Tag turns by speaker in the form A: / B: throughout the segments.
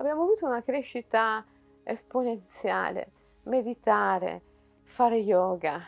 A: abbiamo avuto una crescita esponenziale, meditare, fare yoga,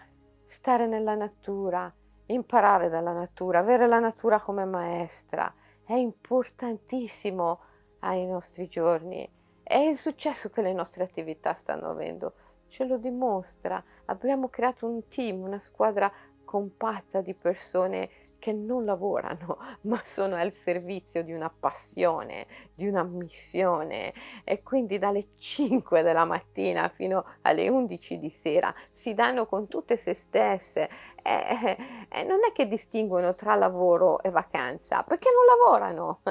A: stare nella natura, imparare dalla natura, avere la natura come maestra, è importantissimo ai nostri giorni. È il successo che le nostre attività stanno avendo, ce lo dimostra. Abbiamo creato un team, una squadra compatta di persone che non lavorano, ma sono al servizio di una passione, di una missione. E quindi dalle 5 della mattina fino alle 11 di sera si danno con tutte se stesse. E, e non è che distinguono tra lavoro e vacanza, perché non lavorano,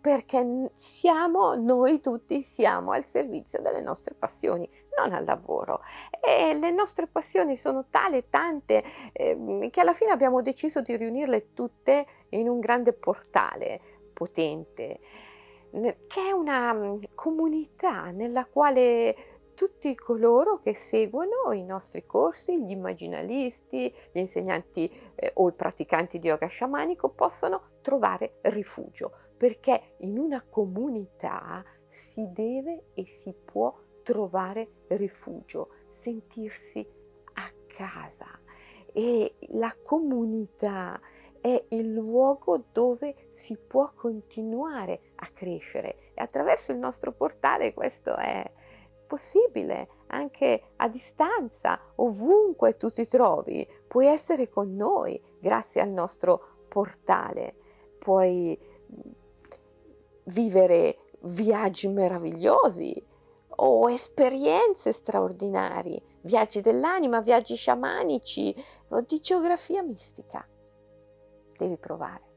A: perché siamo, noi tutti siamo al servizio delle nostre passioni, non al lavoro. E le nostre passioni sono tale e tante eh, che alla fine abbiamo deciso di riunirle tutte in un grande portale potente, che è una mm, comunità nella quale tutti coloro che seguono i nostri corsi, gli immaginalisti, gli insegnanti eh, o i praticanti di yoga sciamanico possono trovare rifugio perché in una comunità si deve e si può trovare rifugio, sentirsi a casa. E la comunità è il luogo dove si può continuare a crescere. E attraverso il nostro portale questo è possibile anche a distanza, ovunque tu ti trovi, puoi essere con noi grazie al nostro portale, puoi vivere viaggi meravigliosi o esperienze straordinarie, viaggi dell'anima, viaggi sciamanici o di geografia mistica. Devi provare.